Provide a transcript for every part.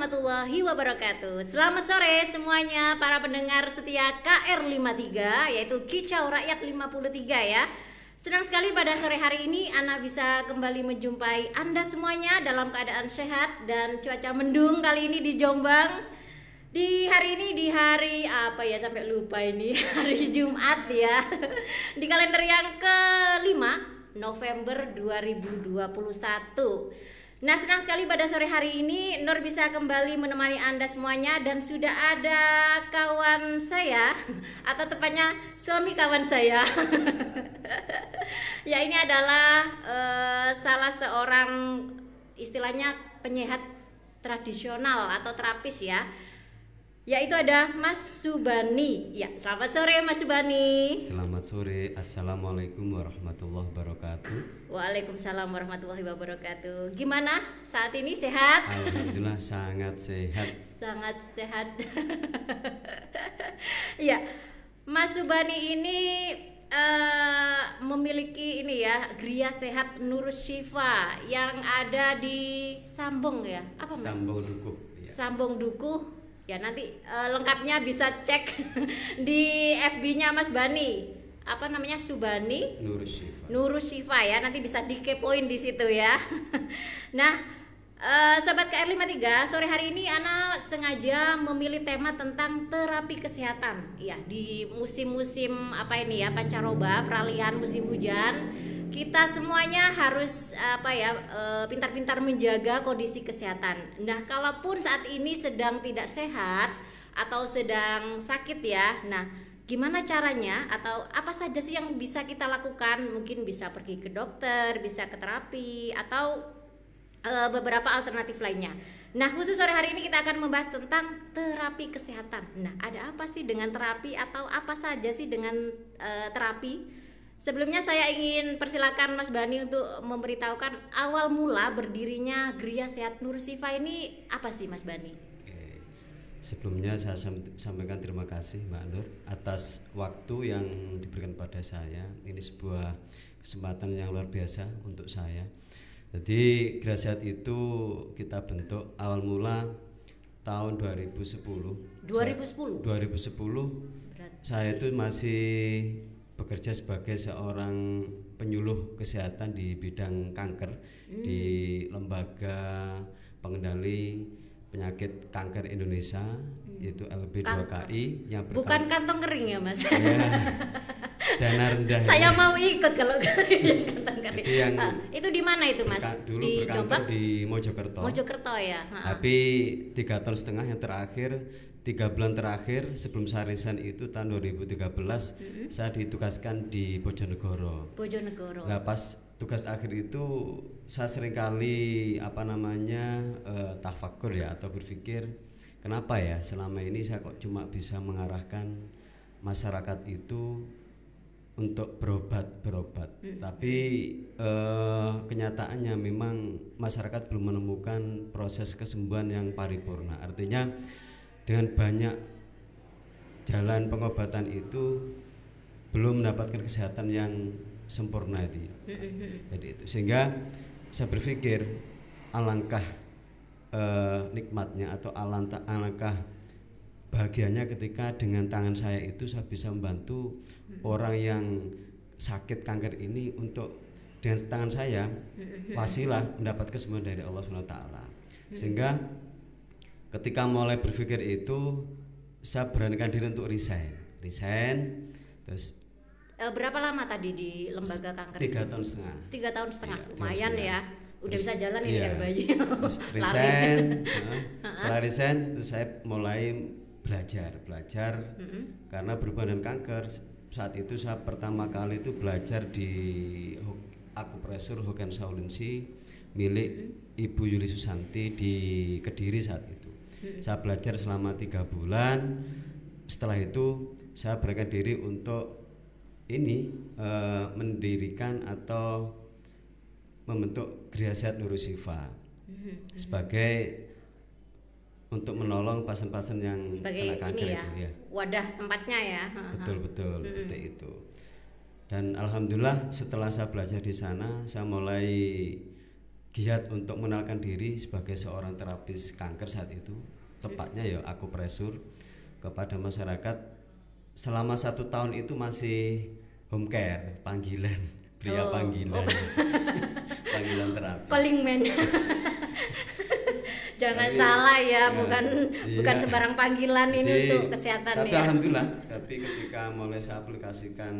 warahmatullahi wabarakatuh. Selamat sore semuanya para pendengar setia KR53 Yaitu Kicau Rakyat 53 ya. Senang sekali pada sore hari ini Ana bisa kembali menjumpai Anda semuanya dalam keadaan sehat Dan cuaca mendung kali ini di Jombang. Di hari ini di hari apa ya sampai lupa ini Hari Jumat ya. Di kalender yang kelima November 2021 Nah senang sekali pada sore hari ini Nur bisa kembali menemani Anda semuanya Dan sudah ada kawan saya Atau tepatnya suami kawan saya Ya ini adalah uh, salah seorang istilahnya penyehat tradisional atau terapis ya yaitu ada Mas Subani. Ya, selamat sore Mas Subani. Selamat sore. Assalamualaikum warahmatullahi wabarakatuh. Waalaikumsalam warahmatullahi wabarakatuh. Gimana saat ini sehat? Alhamdulillah sangat sehat. sangat sehat. ya, Mas Subani ini uh, memiliki ini ya Gria Sehat Nurus Shifa yang ada di Sambung ya. Apa Mas? Sambung Dukuh. Ya. Sambung Dukuh ya nanti uh, lengkapnya bisa cek di FB-nya Mas Bani apa namanya Subani Nurus Sifa Nurus Sifa ya nanti bisa dikepoin di situ ya nah uh, sobat KR53 sore hari ini Ana sengaja memilih tema tentang terapi kesehatan ya di musim-musim apa ini ya pancaroba peralihan musim hujan kita semuanya harus apa ya eh, pintar-pintar menjaga kondisi kesehatan. Nah, kalaupun saat ini sedang tidak sehat atau sedang sakit ya. Nah, gimana caranya atau apa saja sih yang bisa kita lakukan? Mungkin bisa pergi ke dokter, bisa ke terapi atau uh, beberapa alternatif lainnya. Nah, khusus sore hari ini kita akan membahas tentang terapi kesehatan. Nah, ada apa sih dengan terapi atau apa saja sih dengan uh, terapi? Sebelumnya saya ingin persilakan Mas Bani untuk memberitahukan awal mula berdirinya Gria Sehat Nur Sifa ini apa sih Mas Bani? Sebelumnya saya sampaikan terima kasih Mbak Nur atas waktu yang diberikan pada saya. Ini sebuah kesempatan yang luar biasa untuk saya. Jadi Gria Sehat itu kita bentuk awal mula tahun 2010. 2010. 2010. Berarti. Saya itu masih bekerja sebagai seorang penyuluh kesehatan di bidang kanker hmm. di lembaga pengendali penyakit kanker Indonesia hmm. yaitu LB2KI yang bukan kantong kering ya mas ya, dana rendah saya ya. mau ikut kalau yang kantong kering itu, yang ah, itu di mana itu mas dulu di Jombang di Mojokerto Mojokerto ya tapi tiga tahun setengah yang terakhir tiga bulan terakhir sebelum saya resign itu tahun 2013 mm-hmm. saya ditugaskan di Bojonegoro. Bojonegoro. Nah pas tugas akhir itu saya sering kali apa namanya uh, tafakur ya atau berpikir kenapa ya selama ini saya kok cuma bisa mengarahkan masyarakat itu untuk berobat berobat mm-hmm. tapi uh, kenyataannya memang masyarakat belum menemukan proses kesembuhan yang paripurna artinya dengan banyak jalan pengobatan itu belum mendapatkan kesehatan yang sempurna itu ya. Jadi itu. Sehingga saya berpikir alangkah eh, nikmatnya atau alangkah, alangkah bahagianya ketika dengan tangan saya itu saya bisa membantu orang yang sakit kanker ini untuk dengan tangan saya wasilah mendapat kesembuhan dari Allah SWT sehingga ketika mulai berpikir itu saya beranikan diri untuk resign. Resign terus e, berapa lama tadi di lembaga kanker tiga tahun setengah. Tiga tahun setengah. Iya, lumayan ya. Udah terus, bisa jalan iya. ini kayak bayi. Resign setelah resign terus saya mulai belajar belajar mm -hmm. karena berhubungan dengan kanker. Saat itu saya pertama kali itu belajar di akupresur Hogan Saulinsi milik mm -hmm. Ibu Yuli Susanti di Kediri saat itu. Hmm. saya belajar selama tiga bulan. Setelah itu saya berikan diri untuk ini e, mendirikan atau membentuk Griaset Nurusifa hmm. sebagai untuk menolong pasien-pasien yang sebagai kena kanker ini ya, itu ya wadah tempatnya ya. Betul betul hmm. seperti itu. Dan alhamdulillah setelah saya belajar di sana saya mulai giat untuk mengenalkan diri sebagai seorang terapis kanker saat itu. Tepatnya ya aku presur kepada masyarakat. Selama satu tahun itu masih home care panggilan pria Oh, panggilan. Panggilan terapi. Calling man. Jangan Tapi, salah ya ya, bukan iya. bukan sembarang panggilan ini Jadi, untuk kesehatan tapi ya. alhamdulillah tapi ketika mulai saya aplikasikan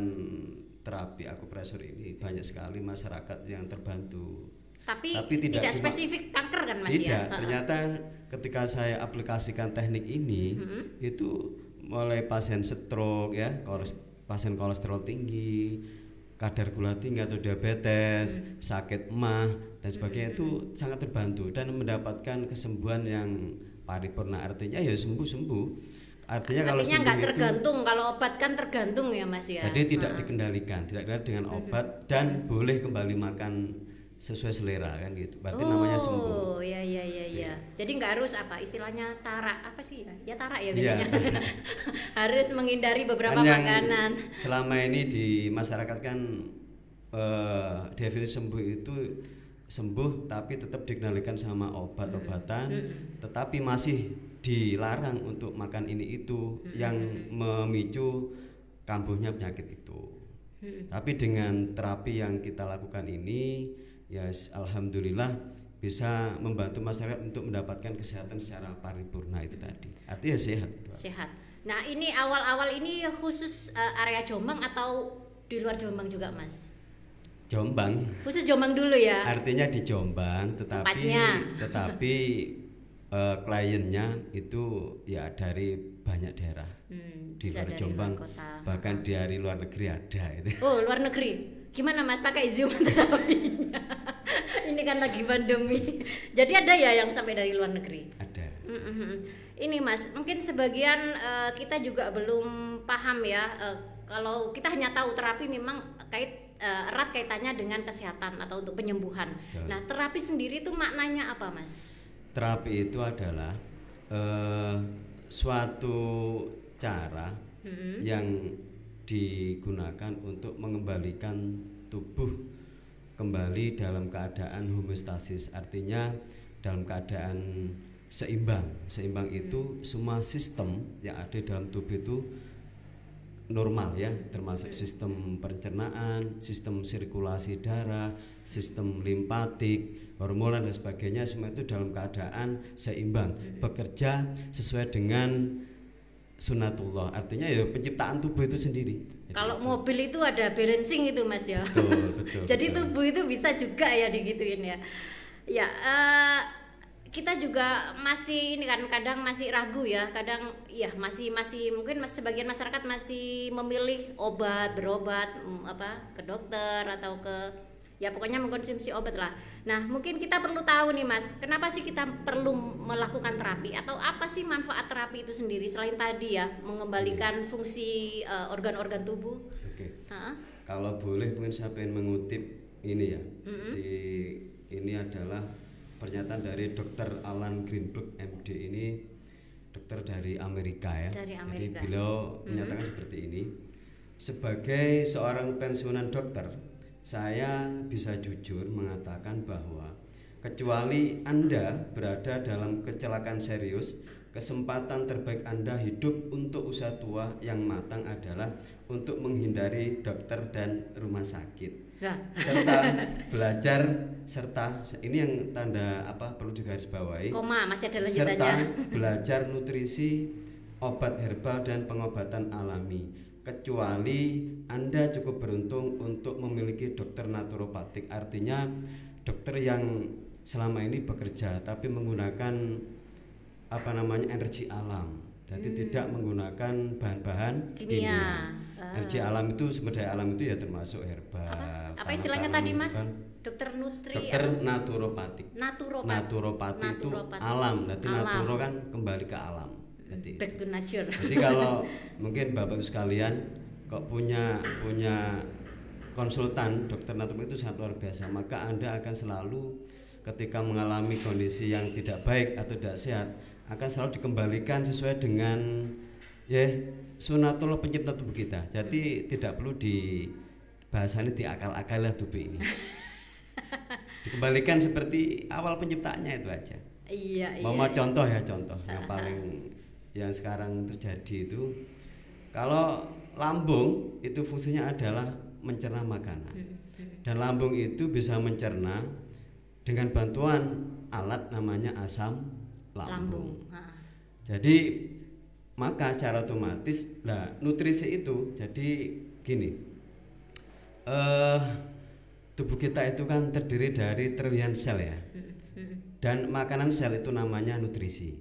terapi aku presur ini banyak sekali masyarakat yang terbantu. Tapi, Tapi tidak tidak, cuma- spesifik kanker kan mas tidak ya ternyata ketika saya aplikasikan teknik ini Mm-hmm. itu mulai pasien stroke ya koles- pasien kolesterol tinggi kadar gula tinggi atau diabetes Mm-hmm. sakit emah dan sebagainya itu sangat terbantu. Dan mendapatkan kesembuhan yang paripurna. Artinya ya sembuh sembuh. Artinya kalau artinya sembuh nggak itu tergantung. Kalau obat kan tergantung ya mas ya. Jadi tidak dikendalikan tidak dengan obat dan boleh kembali makan sesuai selera kan gitu berarti namanya sembuh Oh, ya ya ya ya. Jadi nggak harus apa istilahnya tarak apa sih ya? Ya tarak ya Iya. biasanya. harus menghindari beberapa Kan yang makanan. selama ini di masyarakat kan eh, definisi sembuh itu sembuh tapi tetap dikendalikan sama obat-obatan tetapi masih dilarang untuk makan ini itu yang memicu kambuhnya penyakit itu tapi dengan terapi yang kita lakukan ini ya alhamdulillah bisa membantu masyarakat untuk mendapatkan kesehatan secara paripurna itu tadi artinya sehat. Sehat. Nah ini awal-awal ini khusus eh, area Jombang atau di luar Jombang juga mas? Jombang Khusus Jombang dulu ya. artinya di Jombang tetapi Tempatnya. tetapi eh, kliennya itu ya dari banyak daerah Hmm, di luar Jombang luar kota. bahkan dari luar negeri ada itu Oh luar negeri. Gimana mas pakai zoom terapinya? ini kan lagi pandemi. Jadi ada ya yang sampai dari luar negeri. ada. Ini Mas, mungkin sebagian eh, kita juga belum paham ya. eh, kalau kita hanya tahu terapi memang kait eh, erat kaitannya dengan kesehatan atau untuk penyembuhan. Betul. Nah, terapi sendiri itu maknanya apa, Mas? terapi itu adalah eh, suatu cara yang digunakan untuk mengembalikan tubuh kembali dalam keadaan homeostasis. Artinya dalam keadaan seimbang. Seimbang itu semua sistem yang ada dalam tubuh itu normal ya termasuk sistem pencernaan, sistem sirkulasi darah, sistem limpatik, hormonal dan sebagainya semua itu dalam keadaan seimbang, bekerja sesuai dengan sunatullah. Artinya ya penciptaan tubuh itu sendiri. Kalau itu. mobil itu ada balancing itu, Mas ya. betul, betul. Jadi betul. tubuh itu bisa juga ya digituin ya. Ya, eh, kita juga masih ini kan kadang masih ragu ya, kadang ya masih masih mungkin sebagian masyarakat masih memilih obat berobat mm, apa ke dokter atau ke ya pokoknya mengkonsumsi obat lah. Nah mungkin kita perlu tahu nih mas, kenapa sih kita perlu melakukan terapi atau apa sih manfaat terapi itu sendiri selain tadi ya mengembalikan fungsi eh, organ-organ tubuh. Oke. Hah? Kalau boleh mungkin saya pengen mengutip ini ya. Di ini adalah pernyataan dari Dr. Alan Greenberg MD ini dokter dari Amerika ya. Dari Jadi Amerika. beliau menyatakan seperti ini. Sebagai seorang pensiunan dokter, saya bisa jujur mengatakan bahwa kecuali Anda berada dalam kecelakaan serius, kesempatan terbaik Anda hidup untuk usaha tua yang matang adalah untuk menghindari dokter dan rumah sakit. Nah, serta belajar serta ini yang tanda apa perlu digarisbawahi. Koma masih ada serta lanjutannya. belajar nutrisi obat herbal dan pengobatan alami kecuali Anda cukup beruntung untuk memiliki dokter naturopatik artinya dokter yang selama ini bekerja tapi menggunakan apa namanya energi alam jadi tidak menggunakan bahan-bahan Hmm. Kimia. Ah. energi alam itu sumber daya alam itu ya termasuk herbal Apa istilahnya tanah-tanah tadi Mas? bukan. Dokter nutri dokter apa? naturopatik naturopat. naturopati itu Naturopati. alam berarti Alam. naturo kan kembali ke alam Jadi, Back to nature. jadi kalau mungkin bapak Ibu sekalian kok punya punya konsultan dokter naturopati itu sangat luar biasa. Maka anda akan selalu ketika mengalami kondisi yang tidak baik atau tidak sehat akan selalu dikembalikan sesuai dengan ya sunatullah pencipta tubuh kita. Jadi tidak perlu di bahasanya diakal-akal lah tubuh ini. Dikembalikan seperti awal penciptanya itu aja. Iya iya. Mama contoh ya contoh yang paling yang sekarang terjadi itu kalau lambung itu fungsinya adalah mencerna makanan dan lambung itu bisa mencerna dengan bantuan alat namanya asam lambung. lambung. Jadi maka secara otomatis lah nutrisi itu jadi gini eh tubuh kita itu kan terdiri dari triliunan sel ya dan makanan sel itu namanya nutrisi.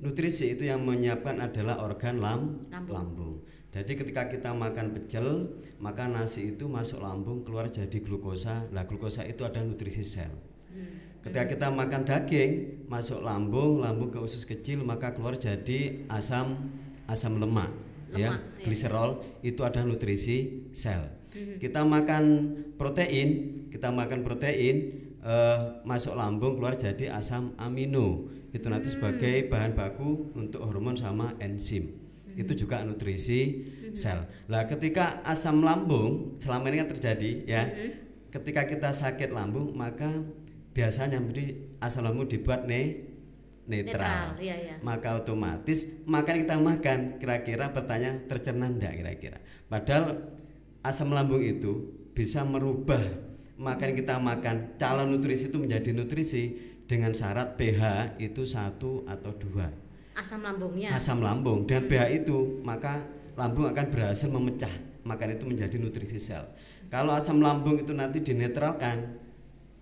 Nutrisi itu yang menyiapkan adalah organ lam Lambung. lambung. Jadi ketika kita makan pecel, maka nasi itu masuk lambung keluar jadi glukosa. Nah, glukosa itu ada nutrisi sel. Ketika kita makan daging, masuk lambung, lambung ke usus kecil, maka keluar jadi asam asam lemak, ya, Lemak, ya. gliserol itu ada nutrisi sel. Kita makan protein, kita makan protein eh, masuk lambung keluar jadi asam amino. Itu nanti sebagai bahan baku untuk hormon sama enzim. Itu juga nutrisi sel. Nah, ketika asam lambung selama ini kan terjadi ya. Ketika kita sakit lambung, maka biasanya jadi asam lambung dibuat ne netral. Netral, iya, iya. Maka otomatis makan kita makan kira-kira bertanya tercerna enggak kira-kira. Padahal asam lambung itu bisa merubah makan kita makan calon nutrisi itu menjadi nutrisi dengan syarat pH itu satu atau dua. Asam lambungnya. Asam lambung. Dan pH itu maka lambung akan berhasil memecah. Makan itu menjadi nutrisi sel. Kalau asam lambung itu nanti dinetralkan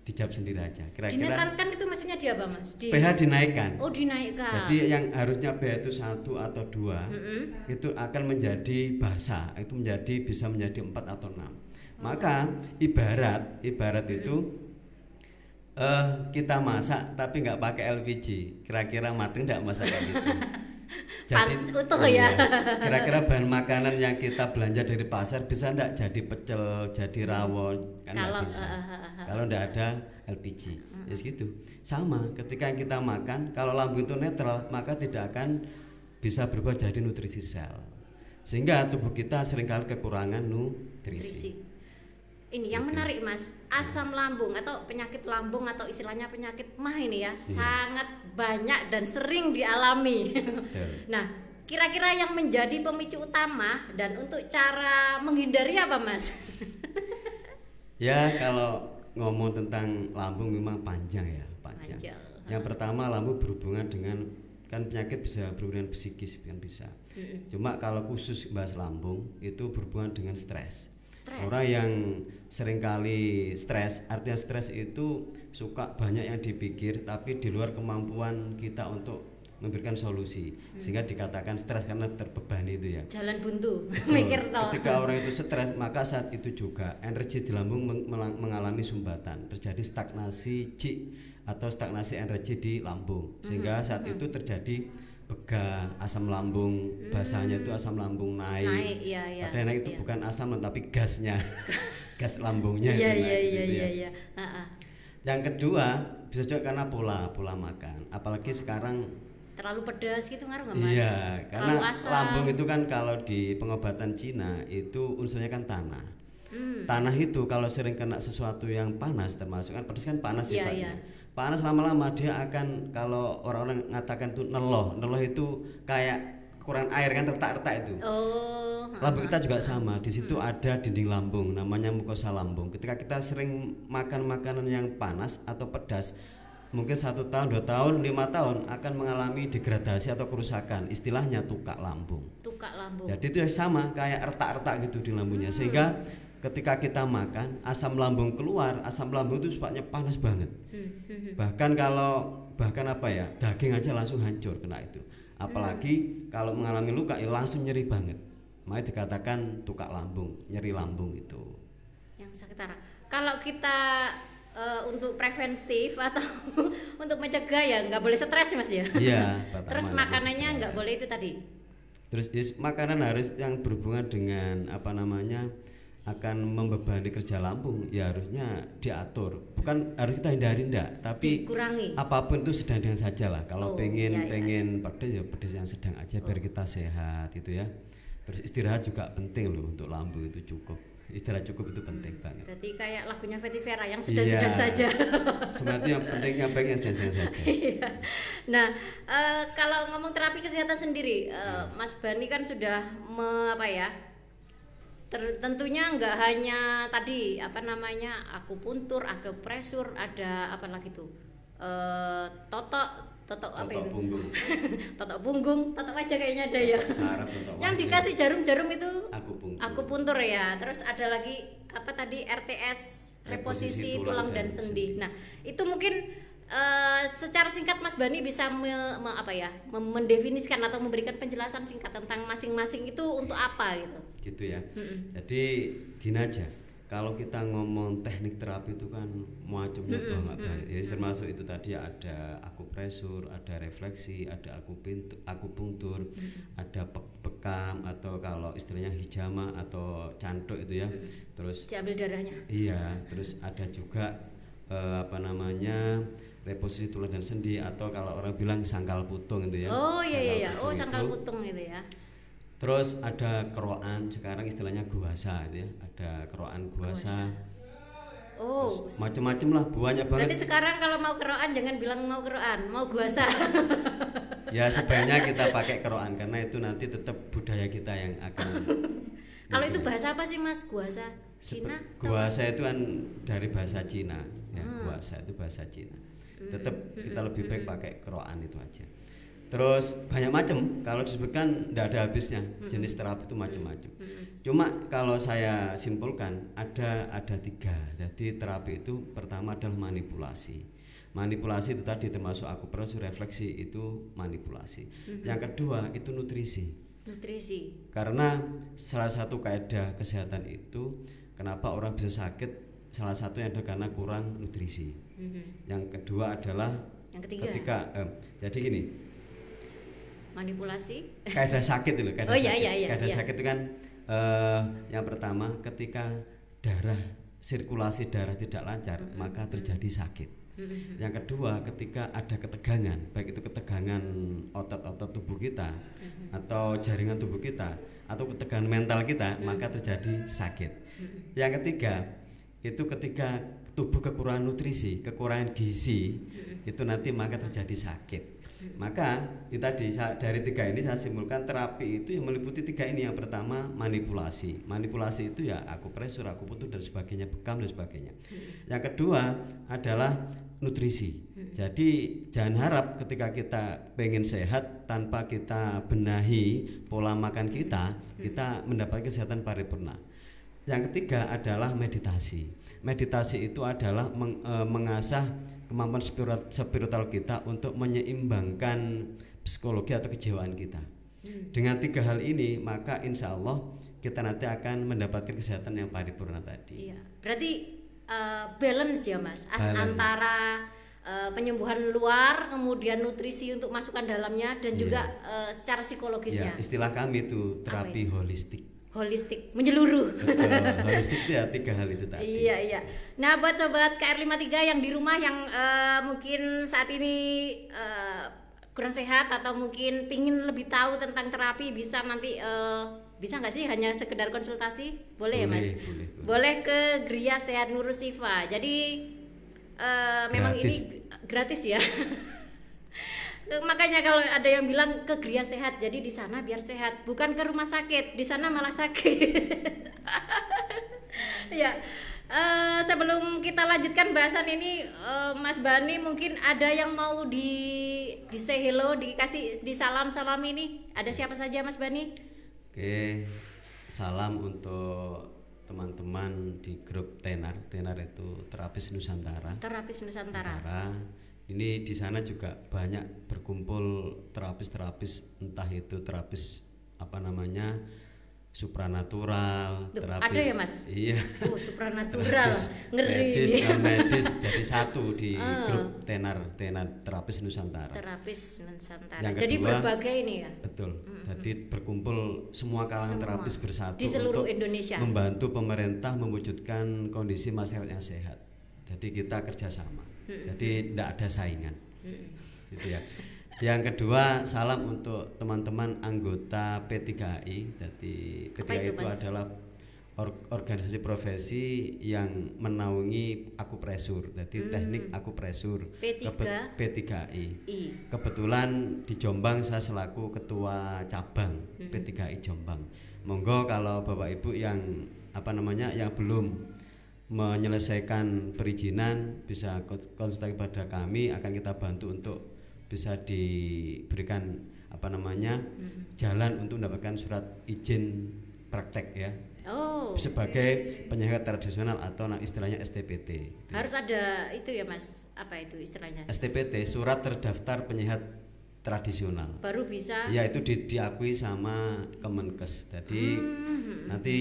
dijawab sendiri aja. Kira-kira dinetralkan itu maksudnya dia apa mas? Di pH dinaikkan. Oh dinaikkan. Jadi yang harusnya pH itu satu atau dua Mm-mm. itu akan menjadi basa itu menjadi bisa menjadi empat atau enam. Maka ibarat ibarat itu eh kita masak tapi nggak pakai LPG kira-kira mateng nggak masak kayak gitu Pan- utuh iya. ya. kira-kira bahan makanan yang kita belanja dari pasar bisa nggak jadi pecel jadi rawon kan Kalau, bisa. eh, eh, eh, kalau nggak ada LPG ya gitu sama ketika kita makan kalau lambung itu netral maka tidak akan bisa berubah jadi nutrisi sel. Sehingga tubuh kita sering kali kekurangan nutrisi, nutrisi ini yang menarik mas asam lambung atau penyakit lambung atau istilahnya penyakit mah ini ya sangat banyak dan sering dialami Betul. nah kira-kira yang menjadi pemicu utama dan untuk cara menghindari apa mas Ya kalau ngomong tentang lambung memang panjang ya panjang. Panjang. Yang pertama lambung berhubungan dengan kan penyakit bisa berhubungan psikis kan bisa. Cuma kalau khusus bahas lambung itu berhubungan dengan stres. Stres. Orang yang sering kali stres, artinya stres itu suka banyak yang dipikir tapi di luar kemampuan kita untuk memberikan solusi. Sehingga dikatakan stres karena terbebani itu ya. jalan buntu mikir toh. Ketika orang itu stres, maka saat itu juga energi di lambung meng- mengalami sumbatan, terjadi stagnasi cik atau stagnasi energi di lambung, sehingga saat itu terjadi begah, asam lambung, bahasanya itu asam lambung naik. naik iya iya Padahal naik itu iya. bukan asam tapi gasnya, gas lambungnya iya itu iya naik, iya gitu iya ya. iya ha. Yang kedua bisa juga karena pola pola makan, apalagi sekarang terlalu pedas gitu ngaruh nggak mas Iya, karena lambung itu kan kalau di pengobatan Cina itu unsurnya kan tanah. Hmm. Tanah itu kalau sering kena sesuatu yang panas termasuk kan pedas kan panas Iya, sifatnya. iya. Panas lama-lama dia akan kalau orang-orang mengatakan itu neloh, neloh itu kayak kurang air kan retak-retak itu. oh Lambung kita juga sama. Di situ ada dinding lambung, namanya mukosa lambung. Ketika kita sering makan makanan yang panas atau pedas, mungkin satu tahun, dua tahun, lima tahun akan mengalami degradasi atau kerusakan. Istilahnya tukak lambung. tukak lambung Jadi itu sama kayak retak-retak gitu di lambungnya. Sehingga ketika kita makan, asam lambung keluar, asam lambung itu sifatnya panas banget. Hmm. Bahkan kalau bahkan apa ya, daging aja langsung hancur kena itu. Apalagi kalau mengalami luka ya langsung nyeri banget. Makanya dikatakan tukak lambung, nyeri lambung itu. yang sakit darah. Kalau kita eh, untuk preventif atau untuk mencegah ya nggak boleh stres mas ya. Iya, Terus makanannya nggak boleh itu tadi. Terus is- makanan harus yang berhubungan dengan apa namanya akan membebani kerja lambung ya harusnya diatur bukan harus kita hindari enggak tapi Dikurangi. apa pun itu sedang sedang saja lah kalau Oh, pengen iya, iya. pengen pedes ya pedes yang sedang aja biar kita sehat itu ya terus istirahat juga penting loh untuk lambung itu cukup istirahat cukup itu penting banget Berarti kayak lagunya Fetty Vera yang sedang-sedang Iya. saja. itu yang penting yang baik yang sedang saja Iya. nah, eh, kalau ngomong terapi kesehatan sendiri, eh, Hmm. Mas Bani kan sudah me, apa ya? Ter- tentunya nggak hanya tadi apa namanya akupuntur, akupresur, ada apa lagi tuh? Eh, totok, totok apa Totok itu? punggung totok punggung, totok wajah kayaknya ada ya. totok Yang dikasih jarum-jarum itu akupuntur akupuntur ya. Terus ada lagi apa tadi RTS reposisi, tulang, dan, sendi. Nah, itu mungkin eh, secara singkat Mas Bani bisa me- me- apa ya? mendefinisikan atau memberikan penjelasan singkat tentang masing-masing itu untuk apa gitu. Gitu ya jadi gini aja kalau kita ngomong teknik terapi itu kan macamnya banget banget ya termasuk itu tadi ada akupresur ada refleksi ada akupintu- akupunktur ada pe- bekam atau kalau istilahnya hijama atau cantuk itu ya terus Diambil darahnya. Iya, terus ada juga eh, apa namanya reposisi tulang dan sendi atau kalau orang bilang sangkal putung itu ya. oh iya iya iya. Sangkal Oh putung sangkal itu. putung itu ya. Terus ada keroan, sekarang istilahnya guasa itu ya. Ada keroan guasa. Oh. Macam-macam lah, banyak banget. Berarti sekarang kalau mau keroan jangan bilang mau keroan, mau guasa. Ya sebaiknya kita pakai keroan karena itu nanti tetap budaya kita yang akan kalau itu bahasa apa sih Mas? Guasa Sepe- Cina? Guasa itu kan dari bahasa Cina, ya. Hmm. Guasa itu bahasa Cina. Tetap kita lebih baik pakai keroan itu aja. Terus banyak macam, kalau disebutkan tidak ada habisnya. Jenis terapi itu macam-macam. Cuma kalau saya simpulkan ada ada tiga. Jadi terapi itu pertama adalah manipulasi. Manipulasi itu tadi termasuk akupresur refleksi itu manipulasi. Yang kedua itu nutrisi. Nutrisi. Karena salah satu kaidah kesehatan itu kenapa orang bisa sakit salah satunya adalah karena kurang nutrisi. Yang kedua adalah Yang ketiga ketika eh, jadi gini manipulasi. kaidah sakit itu kaidah Oh, iya, sakit. iya, iya, Kaidah iya. sakit itu kan eh, yang pertama ketika darah sirkulasi darah tidak lancar maka terjadi sakit. Mhm. Yang kedua, ketika ada ketegangan, baik itu ketegangan otot-otot tubuh kita Mhm. atau jaringan tubuh kita atau ketegangan mental kita, Mhm. maka terjadi sakit. Yang ketiga, itu ketika tubuh kekurangan nutrisi, kekurangan gizi, Mhm. itu nanti maka terjadi sakit. Maka itu tadi dari tiga ini saya simpulkan terapi itu yang meliputi tiga ini. Yang pertama manipulasi. Manipulasi itu ya akupresur, akupuntur dan sebagainya, bekam dan sebagainya. Yang kedua adalah nutrisi. Jadi jangan harap ketika kita pengen sehat tanpa kita benahi pola makan kita, kita mendapat kesehatan paripurna. Yang ketiga adalah meditasi. Meditasi itu adalah meng- eh, mengasah kemampuan spirit- spiritual kita untuk menyeimbangkan psikologi atau kejiwaan kita. Dengan tiga hal ini, maka insya Allah kita nanti akan mendapatkan kesehatan yang paripurna tadi. Iya. Berarti eh, balance ya Mas As- Balance. antara eh, penyembuhan luar kemudian nutrisi untuk masukkan dalamnya dan Iya. juga eh, secara Ya, psikologisnya. istilah kami itu terapi holistik. Holistik, menyeluruh. Betul, holistik ya tiga hal itu tadi. Iya iya. Nah buat sobat KR53 yang di rumah yang eh, mungkin saat ini eh, kurang sehat atau mungkin pingin lebih tahu tentang terapi bisa nanti eh, bisa nggak sih hanya sekedar konsultasi boleh, ya mas? Boleh, boleh, boleh. Boleh ke Gria Sehat Nurus Siva. Jadi eh, memang ini gratis ya. Makanya kalau ada yang bilang ke Gria Sehat, jadi di sana biar sehat, bukan ke rumah sakit, di sana malah sakit. ya, eh, sebelum kita lanjutkan bahasan ini, eh, Mas Bani mungkin ada yang mau di di say hello, dikasih di salam salam ini. Ada siapa saja Mas Bani? Oke, salam untuk teman-teman di grup Tenar. Tenar itu terapis Nusantara. Terapis Nusantara. Nusantara. Ini di sana juga banyak berkumpul terapis-terapis, entah itu terapis apa namanya supranatural, Duh, terapis. ada ya, Mas? Iya. Oh, supranatural, Terapis ngeri. Medis, non medis jadi satu di Ah. grup Tenar, Tenar terapis Nusantara. Terapis Nusantara. Yang Jadi kedua, berbagai ini ya. Betul. Jadi berkumpul semua kalangan Semua. terapis bersatu Di seluruh untuk Indonesia. membantu pemerintah mewujudkan kondisi masyarakat yang sehat. Jadi kita kerjasama. Jadi tidak ada saingan. Gitu ya. Yang kedua salam untuk teman-teman anggota P3HI. Jadi Apa P3HI itu, itu, Mas? adalah or- organisasi profesi yang menaungi akupresur. Jadi teknik akupresur. P3. Kebet- P3I. I. Kebetulan di Jombang saya selaku ketua cabang P3I Jombang. Monggo kalau Bapak Ibu yang apa namanya yang belum menyelesaikan perizinan bisa ko- konsultasi pada kami akan kita bantu untuk bisa diberikan apa namanya jalan untuk mendapatkan surat izin praktek ya Oh. sebagai penyehat tradisional atau nah, istilahnya STPT. Harus ada itu ya Mas. Apa itu istilahnya? STPT surat terdaftar penyehat tradisional. Baru bisa. Ya itu di- diakui sama Kemenkes. Jadi Hmm. nanti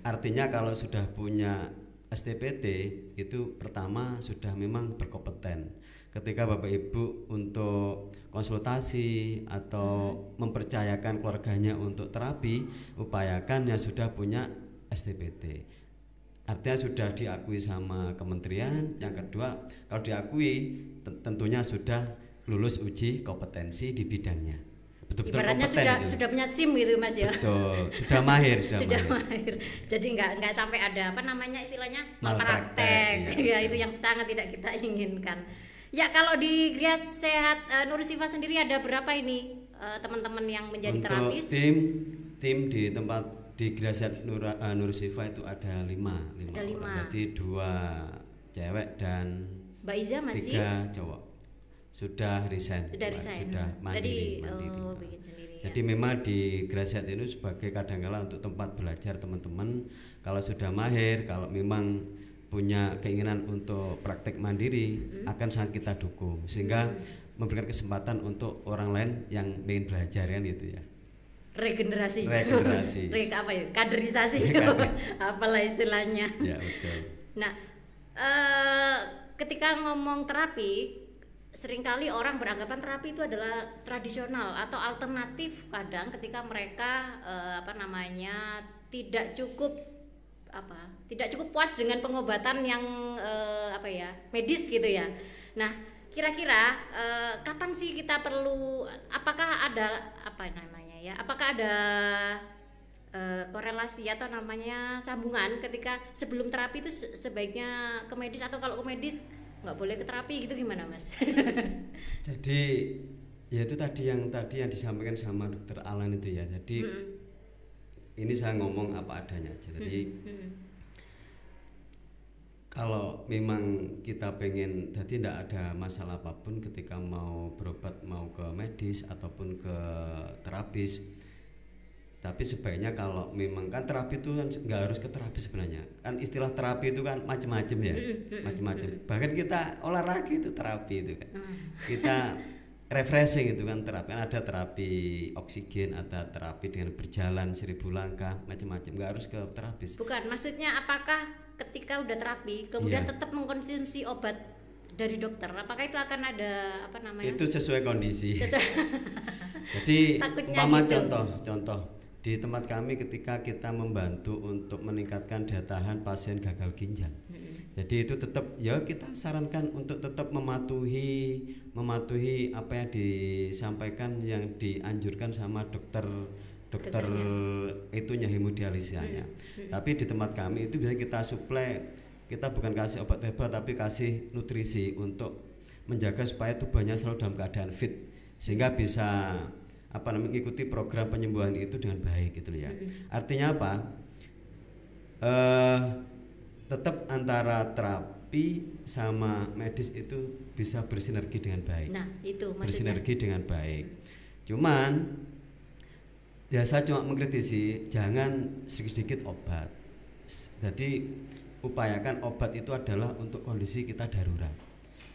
artinya kalau sudah punya STPT itu pertama sudah memang berkompeten. Ketika Bapak Ibu untuk konsultasi atau mempercayakan keluarganya untuk terapi, upayakan yang sudah punya STPT. Artinya sudah diakui sama kementerian. Yang kedua, kalau diakui ten- tentunya sudah lulus uji kompetensi di bidangnya. Betul-betul Ibaratnya kompeten sudah gitu. sudah punya SIM gitu Mas ya. Betul, sudah mahir, sudah, sudah mahir. mahir. Jadi nggak nggak sampai ada apa namanya istilahnya Malpraktek, malpraktek. ya itu yang sangat tidak kita inginkan. Ya kalau di Grias Sehat uh, Nur Sifa sendiri ada berapa ini eh, teman-teman yang menjadi Untuk terapis? tim tim di tempat di Nur, eh, Nur Sifa itu ada lima, lima, Ada lima. Jadi dua cewek dan Mbak Iza masih tiga cowok sudah resign, sudah resign. sudah mandiri, Jadi mandiri. oh, bikin sendiri. ya. Jadi memang di Graset ini sebagai kadangkala untuk tempat belajar teman-teman kalau sudah mahir, kalau memang punya keinginan untuk praktek mandiri Hmm. akan sangat kita dukung sehingga memberikan kesempatan untuk orang lain yang ingin belajar kan gitu ya. regenerasi. Regenerasi. Re- apa ya? Kaderisasi. Kader. Apalah istilahnya. Ya betul. Nah, eh, ketika ngomong terapi, sering kali orang beranggapan terapi itu adalah tradisional atau alternatif kadang ketika mereka eh, apa namanya tidak cukup apa tidak cukup puas dengan pengobatan yang eh, apa ya medis gitu ya. Nah, kira-kira eh, kapan sih kita perlu? Apakah ada apa namanya ya? Apakah ada korelasi atau namanya sambungan ketika sebelum terapi itu se- sebaiknya ke medis atau kalau ke medis nggak boleh ke terapi gitu gimana mas? Jadi ya itu tadi yang tadi yang disampaikan sama dokter Alan itu ya. Jadi Mm-mm. ini saya ngomong apa adanya aja. Jadi Mm-mm. kalau memang kita pengen jadi tidak ada masalah apa pun ketika mau berobat mau ke medis ataupun ke terapis tapi sebaiknya kalau memang kan terapi itu kan nggak harus ke terapis sebenarnya. Kan istilah terapi itu kan macam-macam ya. Macam-macam bahkan kita olahraga itu terapi itu kan. Kita refreshing itu kan terapi. Kan ada terapi oksigen ada terapi dengan berjalan seribu langkah macam-macam nggak harus ke terapis Bukan, maksudnya apakah ketika udah terapi kemudian Iya. tetap mengkonsumsi obat dari dokter, apakah itu akan ada apa namanya? itu sesuai kondisi. Sesuai- Jadi Takutnya mama gitu. contoh, contoh di tempat kami ketika kita membantu untuk meningkatkan daya tahan pasien gagal ginjal. Jadi itu tetap ya kita sarankan untuk tetap mematuhi mematuhi apa yang disampaikan yang dianjurkan sama dokter dokter itunya hemodialisanya. Tapi di tempat kami itu biasanya kita suplai kita bukan kasih obat herbal tapi kasih nutrisi untuk menjaga supaya tubuhnya selalu dalam keadaan fit sehingga bisa apa namanya mengikuti program penyembuhan itu dengan baik gitu ya. Artinya apa? Eh tetap antara terapi sama medis itu bisa bersinergi dengan baik. Nah, itu maksudnya. bersinergi dengan baik. Cuman ya saya cuma mengkritisi jangan sedikit-sedikit obat. Jadi upayakan obat itu adalah untuk kondisi kita darurat.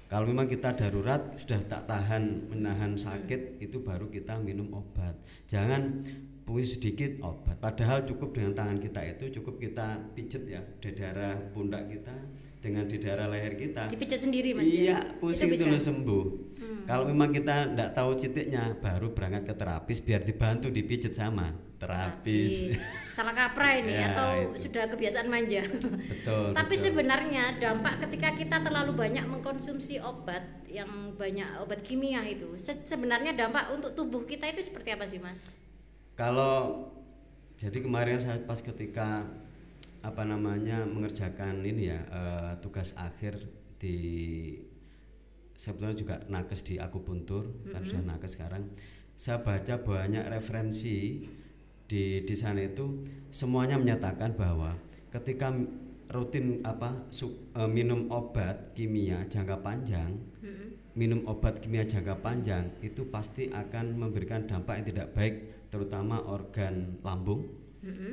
Kalau memang kita darurat sudah tak tahan menahan sakit itu baru kita minum obat. Jangan punya sedikit obat. Padahal cukup dengan tangan kita itu cukup kita pijet ya di daerah pundak kita dengan di daerah leher kita. Dipijat sendiri Mas ya? Iya, pusing Itu itu bisa? lo sembuh. Kalau memang kita tidak tahu titiknya, baru berangkat ke terapis biar dibantu dipijet sama terapis. Salah kaprah ini Ya, atau itu. sudah kebiasaan manja. betul. Tapi betul. sebenarnya dampak ketika kita terlalu banyak mengkonsumsi obat yang banyak obat kimia itu, se- sebenarnya dampak untuk tubuh kita itu seperti apa sih, Mas? Kalau jadi kemarin saya pas ketika apa namanya mengerjakan ini ya eh, tugas akhir di sebetulnya juga nakes di akupuntur kan sudah nakes sekarang saya baca banyak referensi di di sana itu semuanya menyatakan bahwa ketika rutin apa su- eh, minum obat kimia jangka panjang minum obat kimia jangka panjang itu pasti akan memberikan dampak yang tidak baik terutama organ lambung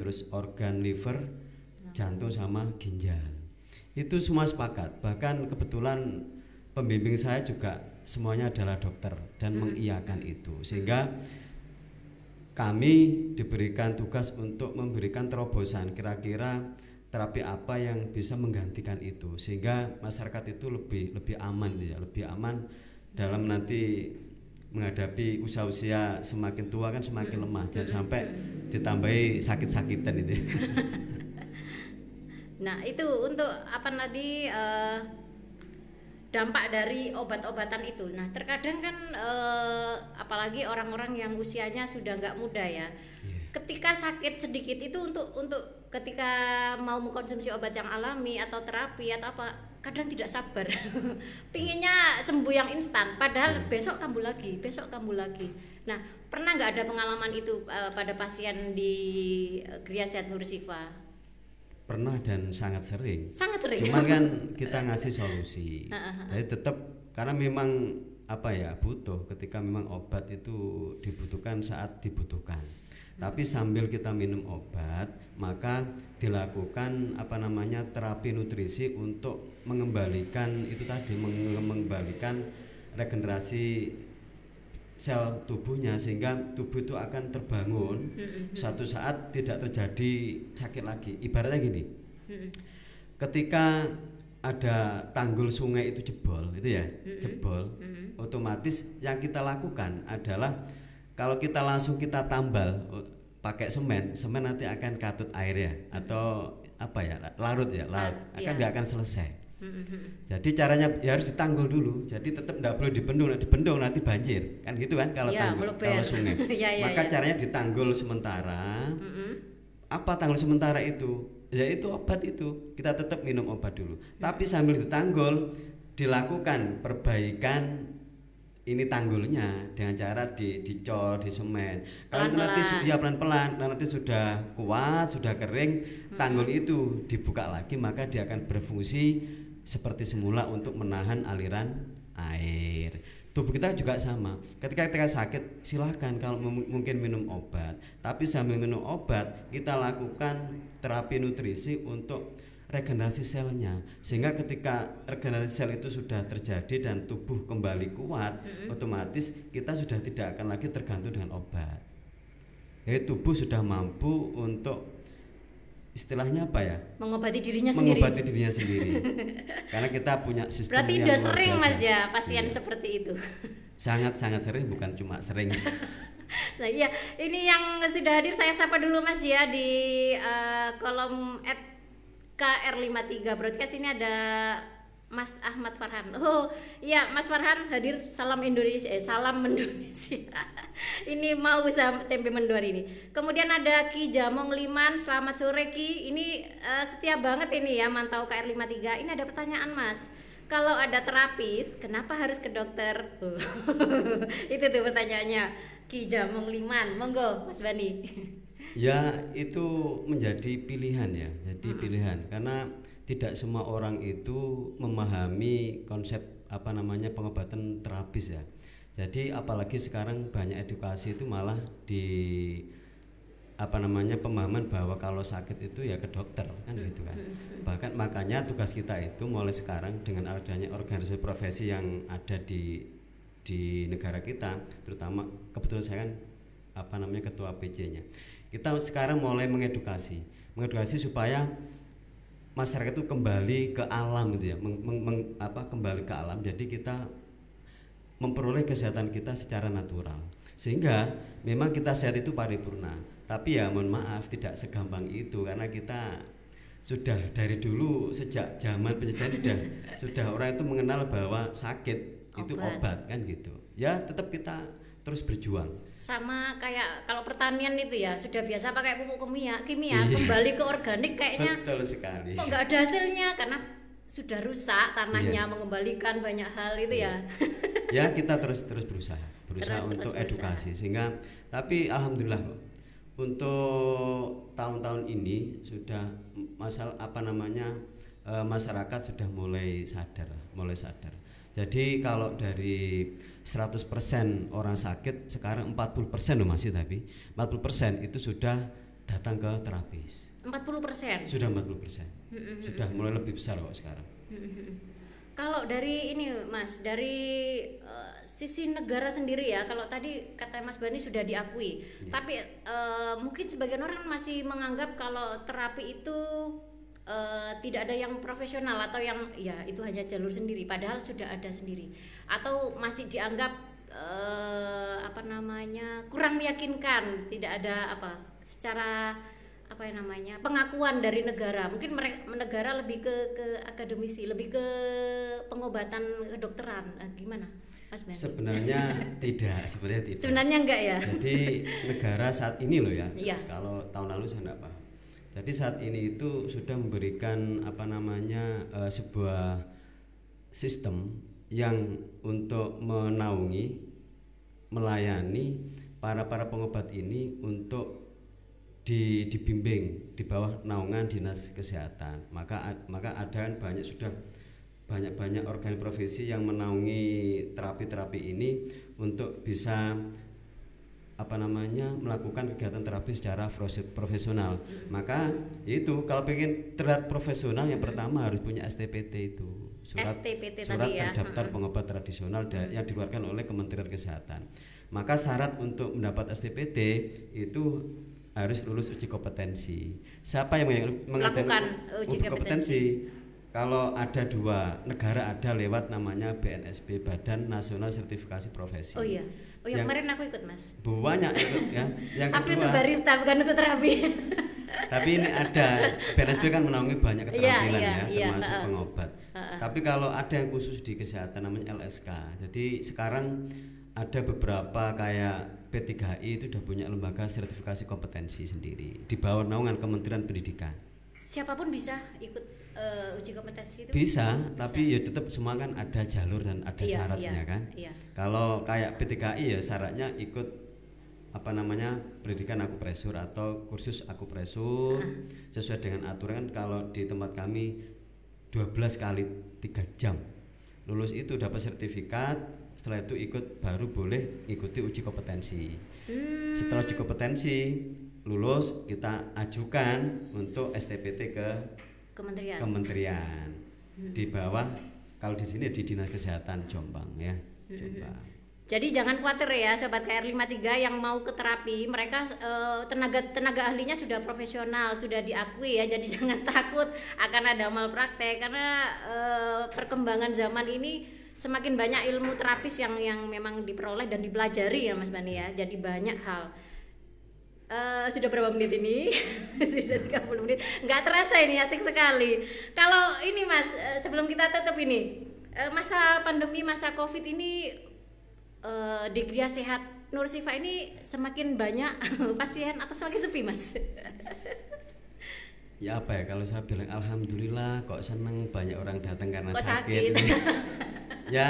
terus organ liver jantung sama ginjal. Itu semua sepakat. Bahkan kebetulan pembimbing saya juga semuanya adalah dokter dan mengiyakan itu. Sehingga kami diberikan tugas untuk memberikan terobosan. Kira-kira terapi apa yang bisa menggantikan itu? Sehingga masyarakat itu lebih lebih aman ya lebih aman dalam nanti menghadapi usia-usia semakin tua kan semakin lemah. Jangan sampai ditambahi sakit-sakitan itu Nah, itu untuk apa tadi eh, dampak dari obat-obatan itu. Nah, terkadang kan eh, apalagi orang-orang yang usianya sudah nggak muda ya. Ketika sakit sedikit itu untuk untuk ketika mau mengkonsumsi obat yang alami atau terapi atau apa, kadang tidak sabar. Pinginnya sembuh yang instan, padahal besok kambuh lagi, besok kambuh lagi. Nah, pernah nggak ada pengalaman itu eh, pada pasien di eh, Gria Sehat Nur Sifa? Pernah dan sangat sering. Sangat sering. cuman kan kita ngasih solusi. Jadi tetap karena memang apa ya butuh ketika memang obat itu dibutuhkan saat dibutuhkan. Tapi sambil kita minum obat maka dilakukan apa namanya terapi nutrisi untuk mengembalikan itu tadi menge- mengembalikan regenerasi sel tubuhnya sehingga tubuh itu akan terbangun. Suatu saat tidak terjadi sakit lagi. Ibaratnya gini. Ketika ada tanggul sungai itu jebol itu ya jebol otomatis yang kita lakukan adalah kalau kita langsung kita tambal pakai semen semen nanti akan katut air ya atau apa ya larut ya larut. Ah, akan iya. nggak akan selesai jadi caranya ya harus ditanggul dulu. Jadi tetap tidak boleh dibendung, dibendung nanti banjir. Kan gitu kan kalau Iya, tanggul, kalau sungai. Iya, iya, Maka iya. caranya ditanggul sementara. Mm-mm. Apa tanggul sementara itu? Ya itu obat itu. Kita tetap minum obat dulu. Tapi sambil ditanggul dilakukan perbaikan ini tanggulnya dengan cara di dicor di semen. Kalau nanti ya pelan-pelan, kalau nanti sudah kuat, sudah kering, tanggul itu dibuka lagi maka dia akan berfungsi seperti semula untuk menahan aliran air. Tubuh kita juga sama. Ketika kita sakit, silahkan kalau mungkin minum obat. Tapi sambil minum obat, kita lakukan terapi nutrisi untuk regenerasi selnya. Sehingga ketika regenerasi sel itu sudah terjadi dan tubuh kembali kuat, otomatis kita sudah tidak akan lagi tergantung dengan obat. Jadi tubuh sudah mampu untuk istilahnya apa ya? Mengobati dirinya sendiri. Mengobati dirinya sendiri. Karena kita punya sistem Berarti yang udah sering. Mas ya pasien Iya. seperti itu. Sangat sangat sering bukan cuma sering. Nah, iya, ini yang sudah hadir saya sapa dulu Mas ya di eh, kolom at KR53 broadcast ini ada Mas Ahmad Farhan. Oh, iya Mas Farhan hadir salam Indonesia eh salam Indonesia. ini mau usaha tempe mendoan ini. Kemudian ada Ki Jamong Liman, selamat sore Ki. Ini eh, setia banget ini ya mantau KR53. Ini ada pertanyaan Mas. Kalau ada terapis, kenapa harus ke dokter? Itu tuh pertanyaannya. Ki Jamong Liman, monggo Mas Bani. ya itu menjadi pilihan ya. Jadi pilihan karena tidak semua orang itu memahami konsep apa namanya pengobatan terapis ya. Jadi apalagi sekarang banyak edukasi itu malah di apa namanya pemahaman bahwa kalau sakit itu ya ke dokter kan gitu kan. Bahkan makanya tugas kita itu mulai sekarang dengan adanya organisasi profesi yang ada di di negara kita, terutama kebetulan saya kan apa namanya ketua PC-nya. Kita sekarang mulai mengedukasi, mengedukasi supaya masyarakat itu kembali ke alam gitu ya, meng- meng- meng- apa kembali ke alam. Jadi kita memperoleh kesehatan kita secara natural. Sehingga memang kita sehat itu paripurna. Tapi ya mohon maaf tidak segampang itu karena kita sudah dari dulu sejak zaman penjajahan sudah sudah orang itu mengenal bahwa sakit itu Obat. obat kan gitu. Ya tetap kita terus berjuang. Sama kayak kalau pertanian itu ya sudah biasa pakai pupuk kimia, kimia Iya. kembali ke organik kayaknya Betul sekali. kok nggak ada hasilnya karena sudah rusak tanahnya Iya. mengembalikan banyak hal itu ya. ya kita terus terus berusaha berusaha Terus- terus untuk berusaha. edukasi sehingga tapi alhamdulillah untuk tahun-tahun ini sudah m- masal apa namanya eh, masyarakat sudah mulai sadar mulai sadar jadi kalau dari 100% orang sakit sekarang 40% loh masih tapi 40% itu sudah datang ke terapis. 40 persen. sudah 40% sudah mulai lebih besar kok sekarang. Kalau dari ini Mas, dari eh, sisi negara sendiri ya, kalau tadi kata Mas Bani sudah diakui, tapi eh, mungkin sebagian orang masih menganggap kalau terapi itu eh, tidak ada yang profesional atau yang ya itu hanya jalur sendiri, padahal sudah ada sendiri, atau masih dianggap eh, apa namanya kurang meyakinkan, tidak ada apa secara apa yang namanya pengakuan dari negara mungkin mereka negara lebih ke ke akademisi lebih ke pengobatan kedokteran Eh, gimana mas Ben sebenarnya tidak sebenarnya tidak sebenarnya enggak ya Jadi negara saat ini loh ya. Iya. Kalau tahun lalu saya enggak paham. Jadi saat ini itu sudah memberikan apa namanya eh, sebuah sistem yang untuk menaungi, melayani para para pengobat ini untuk di, dibimbing di bawah naungan dinas kesehatan. Maka maka ada kan banyak sudah banyak-banyak organ profesi yang menaungi terapi-terapi ini untuk bisa apa namanya melakukan kegiatan terapi secara profesional. Maka itu kalau pengen terlihat profesional yang pertama harus punya STPT itu STPT surat tadi ya. terdaftar pengobat tradisional da- yang dikeluarkan oleh Kementerian Kesehatan. Maka syarat untuk mendapat STPT itu harus lulus uji kompetensi. Siapa yang Melakukan uji kompetensi. Kalau ada dua negara ada lewat namanya BNSP Badan Nasional Sertifikasi Profesi. oh iya oh iya Yang- kemarin aku ikut mas Banyak ikut ya. Yang tapi kedua, untuk barista bukan untuk terapi tapi ini ada BNSP kan menaungi banyak Iya, keterampilan iya, ya, iya, termasuk heeh. pengobat. Tapi kalau ada yang khusus di kesehatan namanya LSK. Jadi sekarang ada beberapa kayak P3I itu sudah punya lembaga sertifikasi kompetensi sendiri di bawah naungan Kementerian Pendidikan. siapa pun bisa ikut eh, uji kompetensi itu Bisa, tapi ya tetap semua kan ada jalur dan ada Iya, syaratnya iya, kan. iya. Kalau kayak P3I ya syaratnya ikut apa namanya pendidikan akupresur atau kursus akupresur. Sesuai dengan aturan kalau di tempat kami 12 kali 3 jam. Lulus itu dapat sertifikat setelah itu ikut baru boleh ikuti uji kompetensi. Hmm, setelah uji kompetensi lulus kita ajukan untuk STPT ke kementerian kementerian di bawah kalau di sini di dinas kesehatan Jombang ya Hmm, Jombang Jadi jangan khawatir ya sobat KR53 yang mau ke terapi, mereka eh, tenaga tenaga ahlinya sudah profesional, sudah diakui ya. Jadi jangan takut akan ada malpraktek karena eh, perkembangan zaman ini semakin banyak ilmu terapis yang yang memang diperoleh dan dipelajari ya Mas Bani ya. Jadi banyak hal. Eh, sudah berapa menit ini? sudah 30 menit. Nggak terasa ini asik sekali. Kalau ini Mas, eh, sebelum kita tutup ini, eh, masa pandemi, masa Covid ini eh, di Gria Sehat Nur Sifa ini semakin banyak pasien atau semakin sepi, Mas? ya apa ya kalau saya bilang alhamdulillah kok seneng banyak orang datang karena Kok sakit, sakit? ya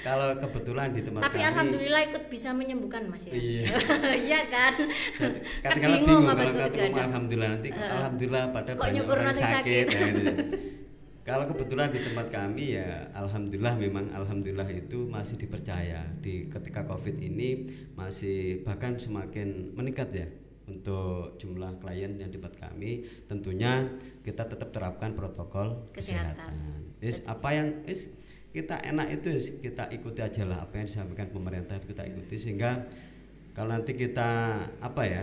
kalau kebetulan di tempat Tapi kami alhamdulillah ikut bisa menyembuhkan, Mas ya. Iya. Iya kan? kan Kan kalau bingung bingung apa kalau ikut ganda. alhamdulillah nanti kok alhamdulillah pada Kok banyak orang sakit, sakit? ya, gitu. kalau kebetulan di tempat kami ya alhamdulillah memang alhamdulillah itu masih dipercaya di ketika covid ini masih bahkan semakin meningkat ya untuk jumlah klien yang di tempat kami tentunya kita tetap terapkan protokol Kesehatan. kesehatan. Is apa yang is kita enak itu is kita ikuti aja lah apa yang disampaikan pemerintah kita ikuti sehingga kalau nanti kita apa ya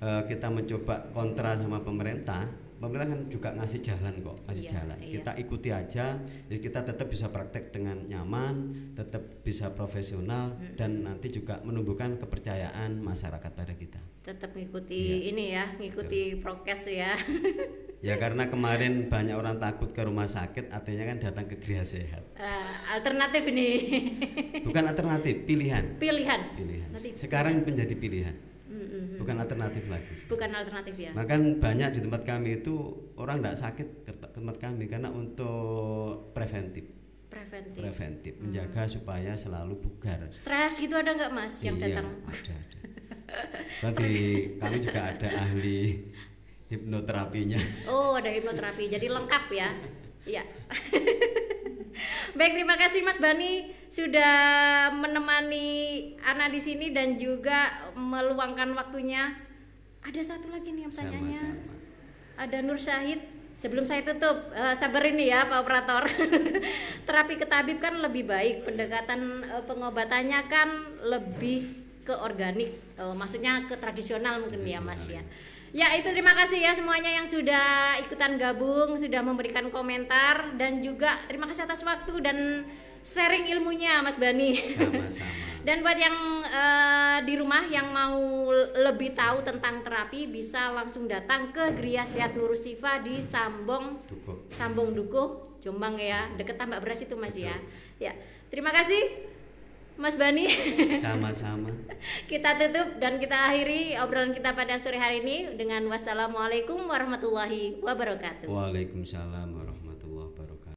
eh, kita mencoba kontra sama pemerintah pemerintah kan juga ngasih jalan kok ngasih Iya, jalan iya. kita ikuti aja jadi kita tetap bisa praktek dengan nyaman tetap bisa profesional Hmm. dan nanti juga menumbuhkan kepercayaan masyarakat pada kita Tetap ngikuti ini ya, ngikuti prokes ya. Ya karena kemarin banyak orang takut ke rumah sakit, artinya kan datang ke Gria Sehat. Eh, alternatif ini Bukan alternatif, pilihan. pilihan. Pilihan. Sekarang menjadi pilihan. Bukan alternatif lagi. Bukan alternatif ya. Bahkan banyak di tempat kami itu orang tidak sakit ke tempat kami karena untuk preventif, Preventif. preventif, menjaga supaya selalu bugar. Stres gitu ada nggak mas yang Iya, datang? ada. ada. Nanti kami juga ada ahli hipnoterapinya. Oh ada hipnoterapi, jadi lengkap ya. Iya. Baik terima kasih Mas Bani sudah menemani Ana di sini dan juga meluangkan waktunya. Ada satu lagi nih yang tanyanya. Sama-sama. Ada Nur Syahid. Sebelum saya tutup, eh, sabar ini ya Pak Operator. Terapi ke tabib kan lebih baik, pendekatan eh, pengobatannya kan lebih ke organik, Eh, maksudnya ke tradisional mungkin ya Mas ya. Ya itu terima kasih ya semuanya yang sudah ikutan gabung, sudah memberikan komentar dan juga terima kasih atas waktu dan sharing ilmunya Mas Bani. Sama-sama. Dan buat yang eh, di rumah yang mau lebih tahu tentang terapi bisa langsung datang ke Gria Sehat Nurusifa di Sambong Dukuh. Sambong Dukuh, Jombang ya, deket Tambak Beras itu Mas ya. Ya, terima kasih Mas Bani. Sama-sama. kita tutup dan kita akhiri obrolan kita pada sore hari ini dengan wassalamualaikum warahmatullahi wabarakatuh. Waalaikumsalam warahmatullahi